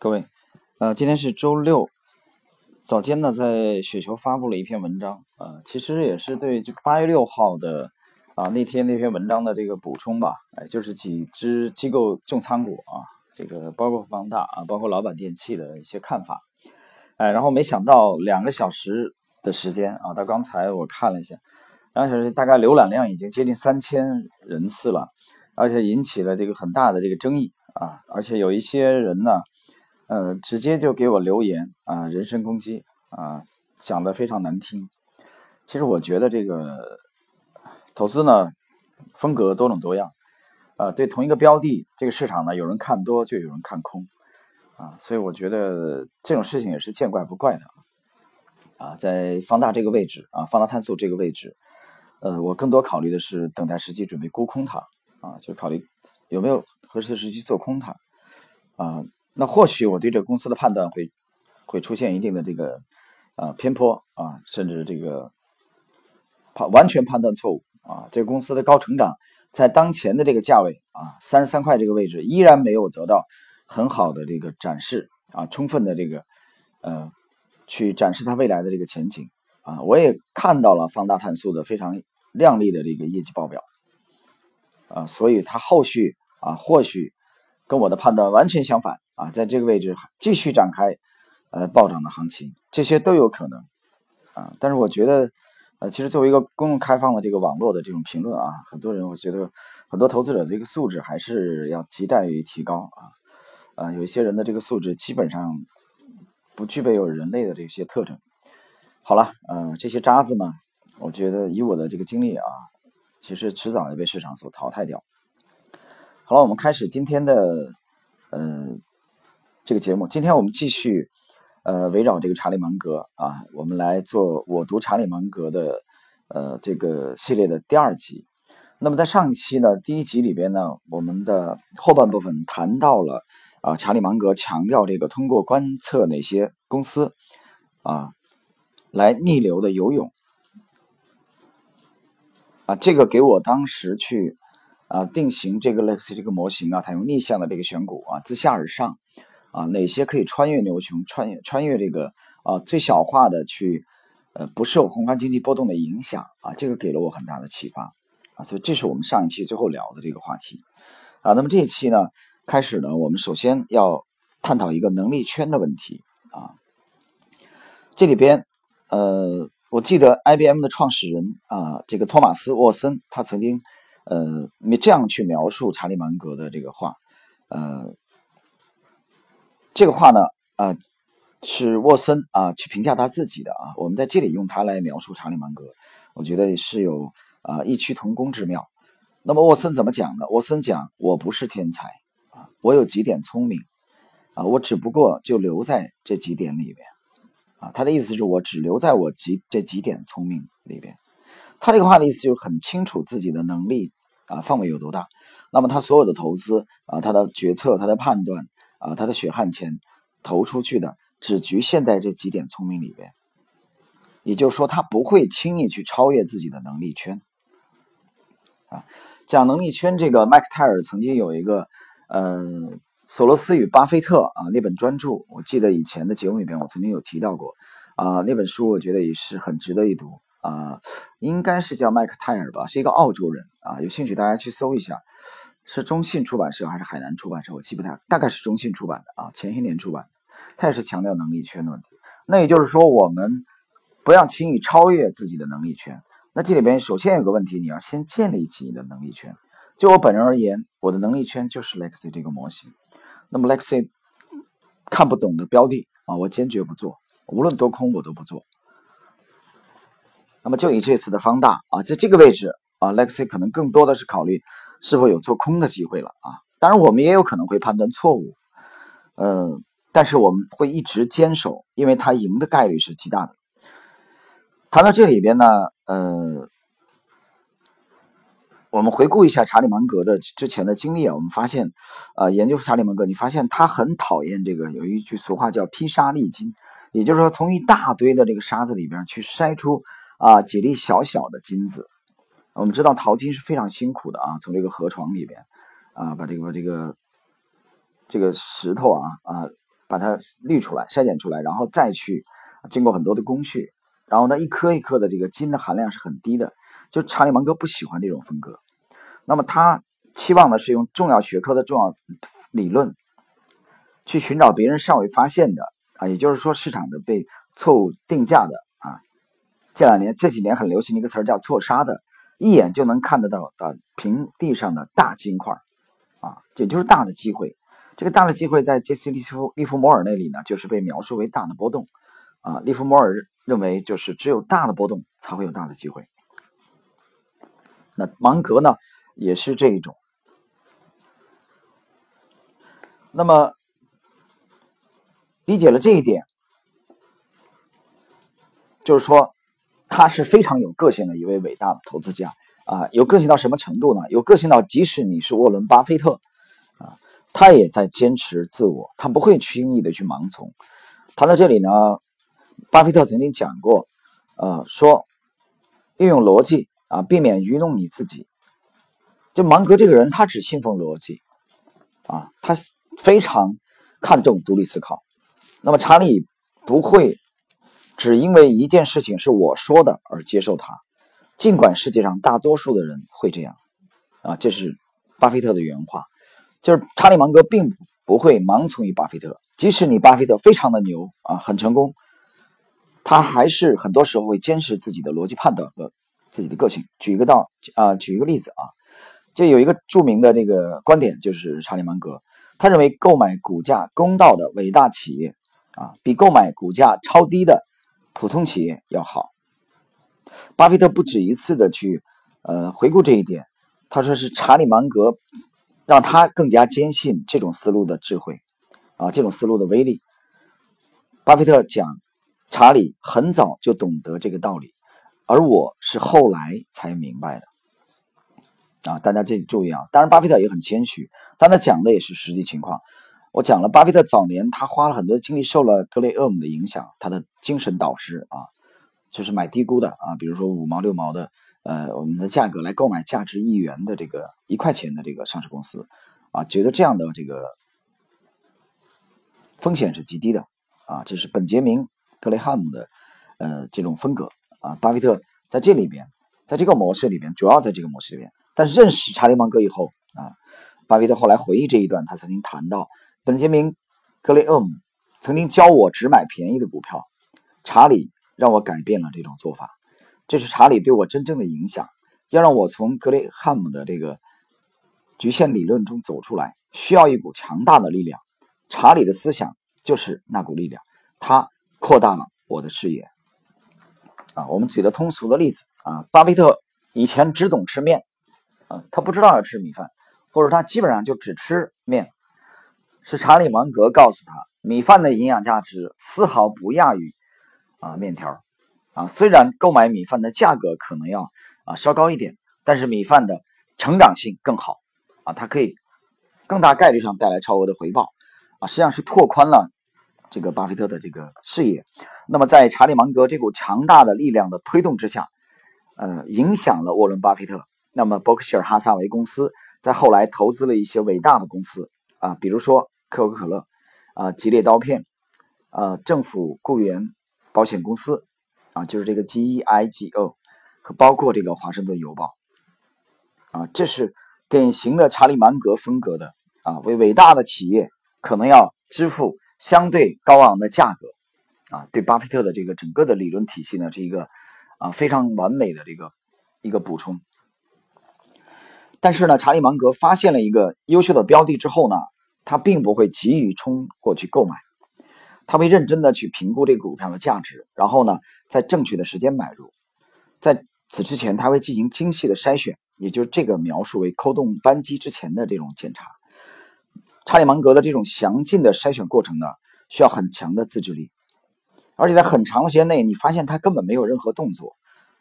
各位，呃，今天是周六，早间呢，在雪球发布了一篇文章，呃，其实也是对这八月六号的啊那天那篇文章的这个补充吧，哎，就是几只机构重仓股啊，这个包括方大啊，包括老板电器的一些看法，哎，然后没想到两个小时的时间啊，到刚才我看了一下，两个小时大概浏览量已经接近三千人次了，而且引起了这个很大的这个争议啊，而且有一些人呢。呃，直接就给我留言啊，人身攻击啊，讲的非常难听。其实我觉得这个投资呢，风格多种多样，啊，对同一个标的，这个市场呢，有人看多就有人看空，啊，所以我觉得这种事情也是见怪不怪的啊。在放大这个位置啊，放大碳素这个位置，呃，我更多考虑的是等待时机准备沽空它啊，就考虑有没有合适的时机做空它啊。那或许我对这个公司的判断会会出现一定的这个呃偏颇啊，甚至这个判完全判断错误啊。这个公司的高成长在当前的这个价位啊，三十三块这个位置依然没有得到很好的这个展示啊，充分的这个呃去展示它未来的这个前景啊。我也看到了放大碳素的非常亮丽的这个业绩报表啊，所以它后续啊或许跟我的判断完全相反。啊，在这个位置继续展开，呃，暴涨的行情，这些都有可能，啊，但是我觉得，呃，其实作为一个公共开放的这个网络的这种评论啊，很多人我觉得很多投资者这个素质还是要亟待于提高啊，啊，有一些人的这个素质基本上不具备有人类的这些特征。好了，呃，这些渣子嘛，我觉得以我的这个经历啊，其实迟早要被市场所淘汰掉。好了，我们开始今天的，嗯。这个节目，今天我们继续，呃，围绕这个查理芒格啊，我们来做我读查理芒格的，呃，这个系列的第二集。那么在上一期呢，第一集里边呢，我们的后半部分谈到了啊，查理芒格强调这个通过观测哪些公司啊，来逆流的游泳啊，这个给我当时去啊定型这个 Lex 这个模型啊，采用逆向的这个选股啊，自下而上。啊，哪些可以穿越牛熊，穿越穿越这个啊最小化的去，呃不受宏观经济波动的影响啊，这个给了我很大的启发啊，所以这是我们上一期最后聊的这个话题啊。那么这一期呢，开始呢，我们首先要探讨一个能力圈的问题啊。这里边呃，我记得 IBM 的创始人啊，这个托马斯沃森他曾经呃这样去描述查理芒格的这个话呃。这个话呢，啊，是沃森啊去评价他自己的啊。我们在这里用它来描述查理芒格，我觉得是有啊异曲同工之妙。那么沃森怎么讲呢？沃森讲：“我不是天才啊，我有几点聪明啊，我只不过就留在这几点里边啊。”他的意思是我只留在我几这几点聪明里边。他这个话的意思就是很清楚自己的能力啊范围有多大。那么他所有的投资啊，他的决策，他的判断。啊，他的血汗钱投出去的只局限在这几点聪明里边，也就是说，他不会轻易去超越自己的能力圈。啊，讲能力圈，这个麦克泰尔曾经有一个，呃，索罗斯与巴菲特啊那本专著，我记得以前的节目里边我曾经有提到过，啊，那本书我觉得也是很值得一读啊，应该是叫麦克泰尔吧，是一个澳洲人啊，有兴趣大家去搜一下。是中信出版社还是海南出版社？我记不太，大概是中信出版的啊，前些年出版的。他也是强调能力圈的问题。那也就是说，我们不要轻易超越自己的能力圈。那这里边首先有个问题，你要先建立起你的能力圈。就我本人而言，我的能力圈就是 Lexi 这个模型。那么 Lexi 看不懂的标的啊，我坚决不做，无论多空我都不做。那么就以这次的方大啊，在这个位置啊，Lexi 可能更多的是考虑。是否有做空的机会了啊？当然，我们也有可能会判断错误，呃，但是我们会一直坚守，因为它赢的概率是极大的。谈到这里边呢，呃，我们回顾一下查理芒格的之前的经历啊，我们发现，呃，研究查理芒格，你发现他很讨厌这个，有一句俗话叫“披沙沥金”，也就是说，从一大堆的这个沙子里边去筛出啊几粒小小的金子。我们知道淘金是非常辛苦的啊，从这个河床里边啊，把这个这个这个石头啊啊把它滤出来、筛选出来，然后再去经过很多的工序，然后呢，一颗一颗的这个金的含量是很低的。就查理芒格不喜欢这种风格，那么他期望的是用重要学科的重要理论去寻找别人尚未发现的啊，也就是说市场的被错误定价的啊。这两年这几年很流行的一个词儿叫错杀的，一眼就能看得到的平地上的大金块啊，也就是大的机会。这个大的机会在杰西·利夫利弗摩尔那里呢，就是被描述为大的波动，啊，利弗摩尔认为就是只有大的波动才会有大的机会。那芒格呢，也是这一种。那么理解了这一点，就是说他是非常有个性的一位伟大的投资家啊，有个性到什么程度呢？有个性到即使你是沃伦·巴菲特啊。他也在坚持自我，他不会轻易的去盲从。谈到这里呢，巴菲特曾经讲过，呃，说运用逻辑啊，避免愚弄你自己。就芒格这个人，他只信奉逻辑啊，他非常看重独立思考。那么查理不会只因为一件事情是我说的而接受它，尽管世界上大多数的人会这样啊，这是巴菲特的原话。就是查理芒格并不会盲从于巴菲特，即使你巴菲特非常的牛啊，很成功，他还是很多时候会坚持自己的逻辑判断和自己的个性。举一个道啊，举一个例子啊，就有一个著名的这个观点，就是查理芒格，他认为购买股价公道的伟大企业啊，比购买股价超低的普通企业要好。巴菲特不止一次的去呃回顾这一点，他说是查理芒格。让他更加坚信这种思路的智慧，啊，这种思路的威力。巴菲特讲，查理很早就懂得这个道理，而我是后来才明白的。啊，大家这里注意啊，当然巴菲特也很谦虚，但他讲的也是实际情况。我讲了，巴菲特早年他花了很多精力，受了格雷厄姆的影响，他的精神导师啊，就是买低估的啊，比如说五毛六毛的。呃，我们的价格来购买价值一元的这个一块钱的这个上市公司，啊，觉得这样的这个风险是极低的，啊，这是本杰明·格雷汉姆的呃这种风格，啊，巴菲特在这里边，在这个模式里边，主要在这个模式里边，但是认识查理芒格以后，啊，巴菲特后来回忆这一段，他曾经谈到，本杰明·格雷厄姆曾经教我只买便宜的股票，查理让我改变了这种做法。这是查理对我真正的影响。要让我从格雷汉姆的这个局限理论中走出来，需要一股强大的力量。查理的思想就是那股力量，他扩大了我的视野。啊，我们举个通俗的例子啊，巴菲特以前只懂吃面，啊，他不知道要吃米饭，或者他基本上就只吃面。是查理芒格告诉他，米饭的营养价值丝毫不亚于啊面条。啊，虽然购买米饭的价格可能要啊稍高一点，但是米饭的成长性更好啊，它可以更大概率上带来超额的回报啊，实际上是拓宽了这个巴菲特的这个视野。那么在查理芒格这股强大的力量的推动之下，呃，影响了沃伦巴菲特。那么伯克希尔哈撒韦公司在后来投资了一些伟大的公司啊，比如说可口可乐啊、吉列刀片啊、政府雇员保险公司。啊，就是这个 GEIGO 和包括这个华盛顿邮报，啊，这是典型的查理芒格风格的啊，为伟大的企业可能要支付相对高昂的价格，啊，对巴菲特的这个整个的理论体系呢是一个啊非常完美的这个一个补充。但是呢，查理芒格发现了一个优秀的标的之后呢，他并不会急于冲过去购买。他会认真的去评估这个股票的价值，然后呢，在正确的时间买入。在此之前，他会进行精细的筛选，也就是这个描述为扣动扳机之前的这种检查。查理芒格的这种详尽的筛选过程呢，需要很强的自制力，而且在很长的时间内，你发现他根本没有任何动作。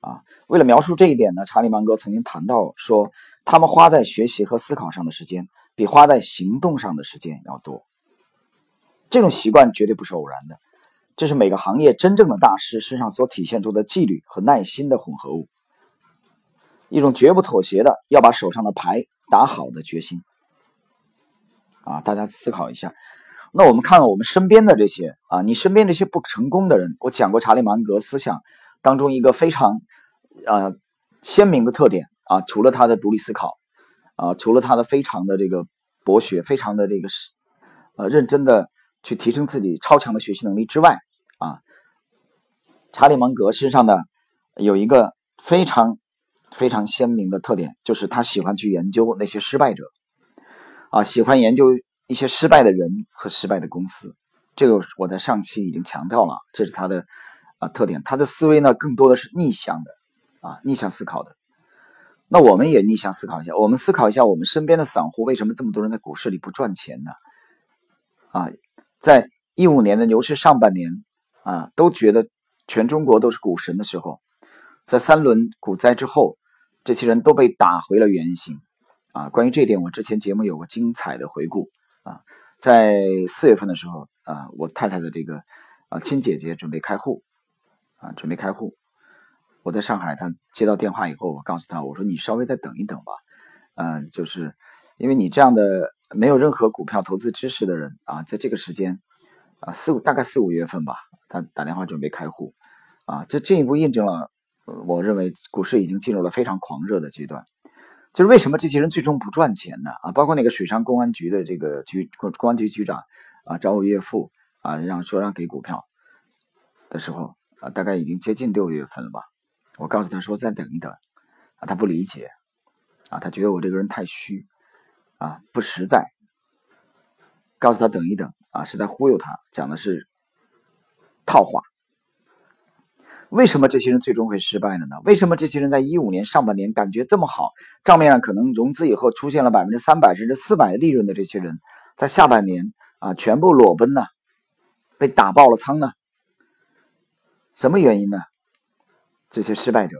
啊，为了描述这一点呢，查理芒格曾经谈到说，他们花在学习和思考上的时间，比花在行动上的时间要多。这种习惯绝对不是偶然的，这是每个行业真正的大师身上所体现出的纪律和耐心的混合物，一种绝不妥协的要把手上的牌打好的决心。啊，大家思考一下，那我们看看我们身边的这些啊，你身边这些不成功的人，我讲过查理芒格思想当中一个非常呃鲜明的特点啊，除了他的独立思考啊，除了他的非常的这个博学，非常的这个是呃认真的去提升自己超强的学习能力之外啊，查理芒格身上的有一个非常非常鲜明的特点，就是他喜欢去研究那些失败者啊，喜欢研究。一些失败的人和失败的公司，这个我在上期已经强调了，这是他的啊特点。他的思维呢，更多的是逆向的啊，逆向思考的。那我们也逆向思考一下，我们思考一下，我们身边的散户为什么这么多人在股市里不赚钱呢？啊，在一五年的牛市上半年啊，都觉得全中国都是股神的时候，在三轮股灾之后，这些人都被打回了原形啊。关于这点，我之前节目有个精彩的回顾。啊，在四月份的时候啊，我太太的这个啊亲姐姐准备开户啊，准备开户。我在上海，他接到电话以后，我告诉他，我说你稍微再等一等吧。嗯，就是因为你这样的没有任何股票投资知识的人啊，在这个时间啊四五大概四五月份吧，他打电话准备开户啊，这进一步印证了我认为股市已经进入了非常狂热的阶段。就是为什么这些人最终不赚钱呢？啊，包括那个水上公安局的这个局公公安局局长啊，找我岳父啊，让说让给股票的时候啊，大概已经接近六月份了吧。我告诉他说再等一等啊，他不理解啊，他觉得我这个人太虚啊，不实在。告诉他等一等啊，是在忽悠他，讲的是套话。为什么这些人最终会失败了呢？为什么这些人在一五年上半年感觉这么好，账面上可能融资以后出现了百分之三百甚至四百的利润的这些人，在下半年啊全部裸奔呢？被打爆了仓呢？什么原因呢？这些失败者，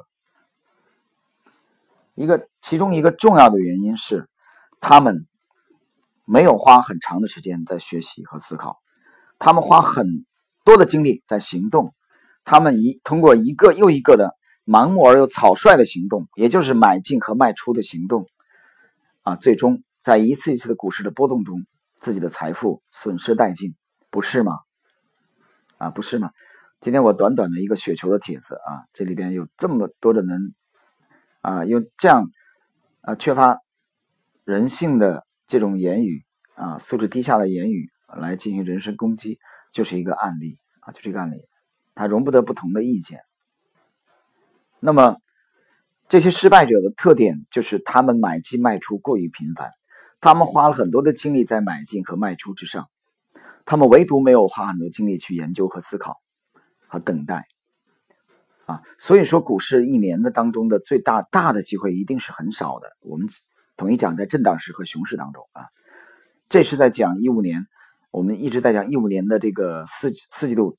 一个其中一个重要的原因是，他们没有花很长的时间在学习和思考，他们花很多的精力在行动。他们一通过一个又一个的盲目而又草率的行动，也就是买进和卖出的行动，啊，最终在一次一次的股市的波动中，自己的财富损失殆尽，不是吗？啊，不是吗？今天我短短的一个雪球的帖子啊，这里边有这么多的人，啊，用这样啊缺乏人性的这种言语啊，素质低下的言语来进行人身攻击，就是一个案例啊，就这个案例。他容不得不同的意见。那么，这些失败者的特点就是他们买进卖出过于频繁，他们花了很多的精力在买进和卖出之上，他们唯独没有花很多精力去研究和思考和等待。啊，所以说股市一年的当中的最大大的机会一定是很少的。我们统一讲在震荡市和熊市当中啊，这是在讲一五年，我们一直在讲一五年的这个四四季度。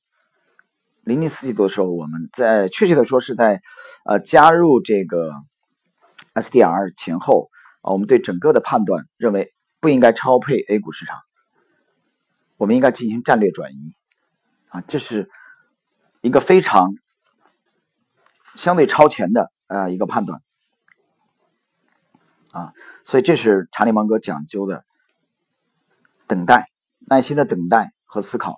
零零四季度的时候，我们在确切的说是在，呃，加入这个 SDR 前后啊，我们对整个的判断认为不应该超配 A 股市场，我们应该进行战略转移啊，这是一个非常相对超前的呃一个判断啊，所以这是查理芒格讲究的等待、耐心的等待和思考。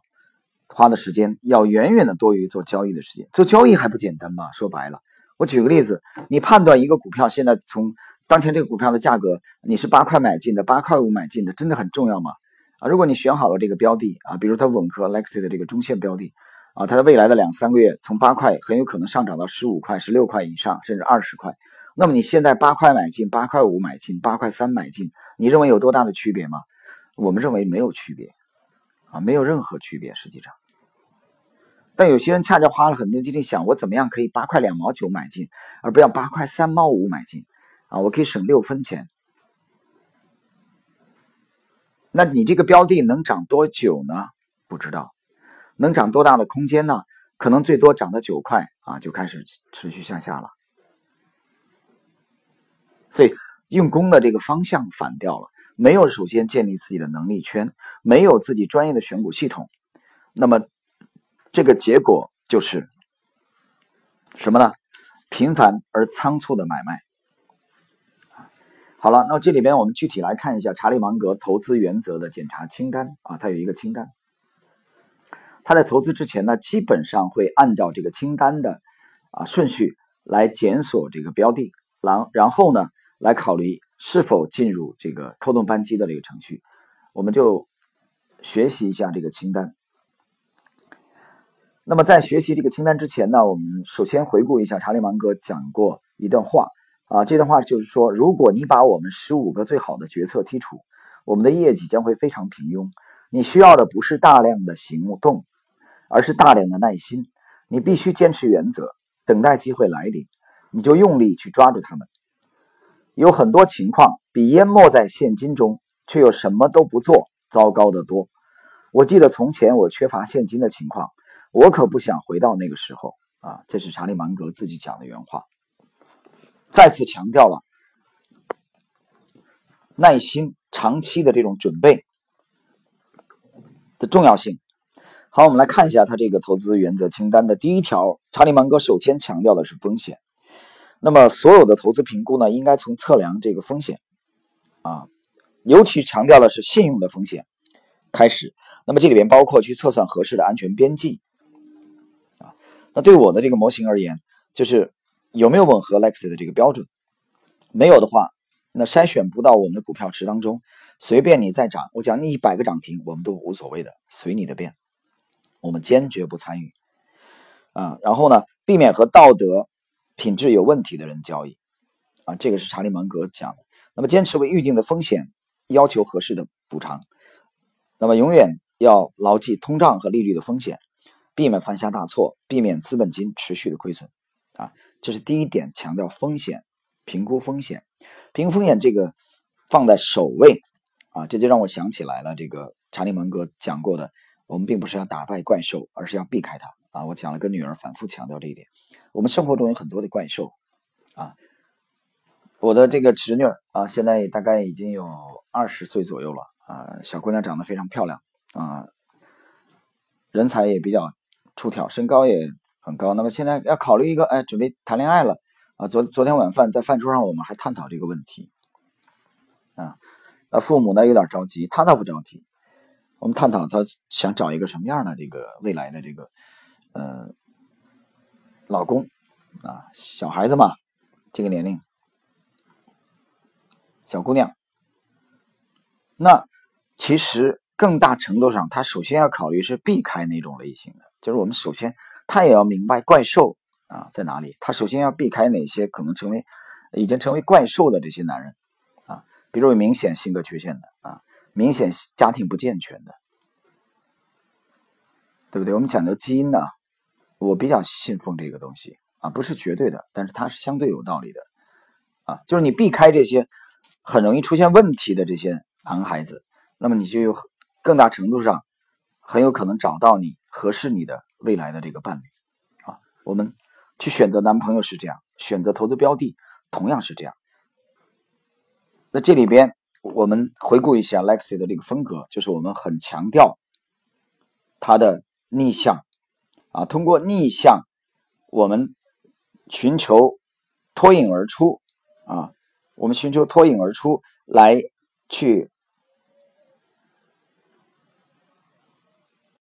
花的时间要远远的多于做交易的时间。做交易还不简单吗？说白了，我举个例子，你判断一个股票现在从当前这个股票的价格，你是八块买进的，八块五买进的，真的很重要吗？啊，如果你选好了这个标的啊，比如它吻合 Lexi 的这个中线标的啊，它的未来的两三个月从八块很有可能上涨到十五块、十六块以上，甚至二十块。那么你现在八块买进，八块五买进，八块三买进，你认为有多大的区别吗？我们认为没有区别。啊，没有任何区别，实际上。但有些人恰恰花了很多精力想，我怎么样可以八块两毛九买进，而不要八块三毛五买进，啊，我可以省六分钱。那你这个标的能涨多久呢？不知道，能涨多大的空间呢？可能最多涨到九块啊，就开始持续向下了。所以用功的这个方向反掉了。没有首先建立自己的能力圈，没有自己专业的选股系统，那么这个结果就是什么呢？频繁而仓促的买卖。好了，那这里边我们具体来看一下查理芒格投资原则的检查清单啊，它有一个清单。他在投资之前呢，基本上会按照这个清单的啊顺序来检索这个标的，然然后呢来考虑是否进入这个扣动扳机的这个程序。我们就学习一下这个清单。那么在学习这个清单之前呢，我们首先回顾一下查理芒格讲过一段话啊，这段话就是说，如果你把我们十五个最好的决策剔除，我们的业绩将会非常平庸。你需要的不是大量的行动，而是大量的耐心。你必须坚持原则，等待机会来临，你就用力去抓住他们。有很多情况比淹没在现金中却又什么都不做糟糕得多。我记得从前我缺乏现金的情况。我可不想回到那个时候啊！这是查理芒格自己讲的原话，再次强调了耐心、长期的这种准备的重要性。好，我们来看一下他这个投资原则清单的第一条。查理芒格首先强调的是风险。那么，所有的投资评估呢，应该从测量这个风险啊，尤其强调的是信用的风险开始。那么，这里边包括去测算合适的安全边际啊。那对我的这个模型而言，就是有没有吻合 Lexi 的这个标准？没有的话，那筛选不到我们的股票池当中，随便你再涨，我讲你一百个涨停，我们都无所谓的，随你的便，我们坚决不参与。啊，然后呢，避免和道德品质有问题的人交易。啊，这个是查理芒格讲的。那么，坚持为预定的风险要求合适的补偿。那么，永远要牢记通胀和利率的风险。避免犯下大错，避免资本金持续的亏损，啊，这是第一点，强调风险，评估风险，评估风险这个放在首位，啊，这就让我想起来了，这个查理芒格讲过的，我们并不是要打败怪兽，而是要避开它，啊，我讲了跟女儿反复强调这一点，我们生活中有很多的怪兽，啊，我的这个侄女啊，现在大概已经有二十岁左右了，啊，小姑娘长得非常漂亮，啊，人才也比较。出挑，身高也很高。那么现在要考虑一个，哎，准备谈恋爱了啊。昨昨天晚饭在饭桌上，我们还探讨这个问题啊。那父母呢有点着急，他倒不着急。我们探讨他想找一个什么样的这个未来的这个呃老公啊，小孩子嘛，这个年龄，小姑娘。那其实更大程度上，他首先要考虑是避开那种类型的。就是我们首先，他也要明白怪兽啊在哪里。他首先要避开哪些可能成为已经成为怪兽的这些男人啊，比如有明显性格缺陷的啊，明显家庭不健全的，对不对？我们讲究基因呢，我比较信奉这个东西啊，不是绝对的，但是它是相对有道理的啊。就是你避开这些很容易出现问题的这些男孩子，那么你就有更大程度上很有可能找到你。合适你的未来的这个伴侣啊，我们去选择男朋友是这样，选择投资标的同样是这样。那这里边我们回顾一下 Lexi 的这个风格，就是我们很强调他的逆向啊，通过逆向我们寻求脱颖而出啊，我们寻求脱颖而出来去